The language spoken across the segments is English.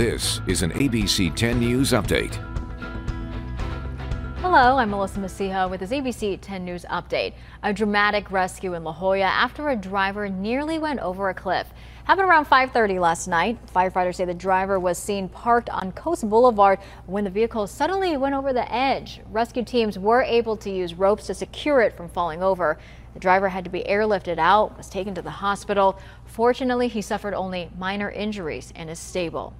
This is an ABC 10 News Update. Hello, I'm Melissa Mecija with this ABC 10 News Update. A dramatic rescue in La Jolla after a driver nearly went over a cliff. Happened around 5.30 last night. Firefighters say the driver was seen parked on Coast Boulevard when the vehicle suddenly went over the edge. Rescue teams were able to use ropes to secure it from falling over. The driver had to be airlifted out, was taken to the hospital. Fortunately, he suffered only minor injuries and is stable.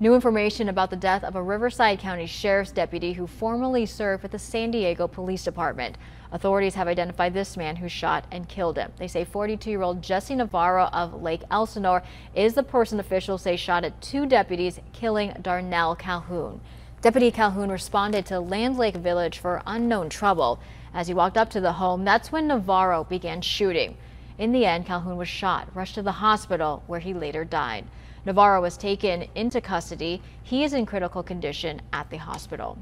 New information about the death of a Riverside County Sheriff's deputy who formerly served with the San Diego Police Department. Authorities have identified this man who shot and killed him. They say 42-year-old Jesse Navarro of Lake Elsinore is the person officials say shot at two deputies, killing Darnell Calhoun. Deputy Calhoun responded to Land Lake Village for unknown trouble. As he walked up to the home, that's when Navarro began shooting. In the end, Calhoun was shot, rushed to the hospital, where he later died. Navarro was taken into custody. He is in critical condition at the hospital.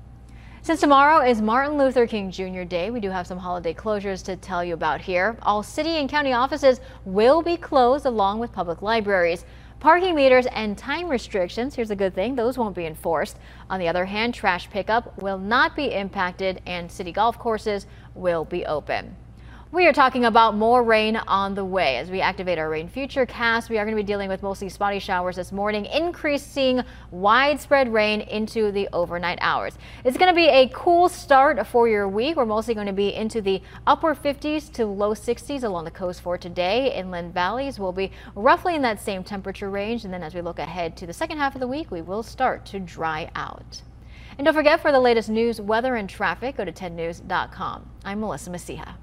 Since tomorrow is Martin Luther King Jr. Day, we do have some holiday closures to tell you about here. All city and county offices will be closed along with public libraries. Parking meters and time restrictions, here's a good thing, those won't be enforced. On the other hand, trash pickup will not be impacted and city golf courses will be open. We are talking about more rain on the way. As we activate our rain future cast, we are going to be dealing with mostly spotty showers this morning, increasing widespread rain into the overnight hours. It's going to be a cool start for your week. We're mostly going to be into the upper 50s to low 60s along the coast for today. Inland valleys will be roughly in that same temperature range. And then as we look ahead to the second half of the week, we will start to dry out. And don't forget for the latest news, weather, and traffic, go to 10news.com. I'm Melissa Mecija.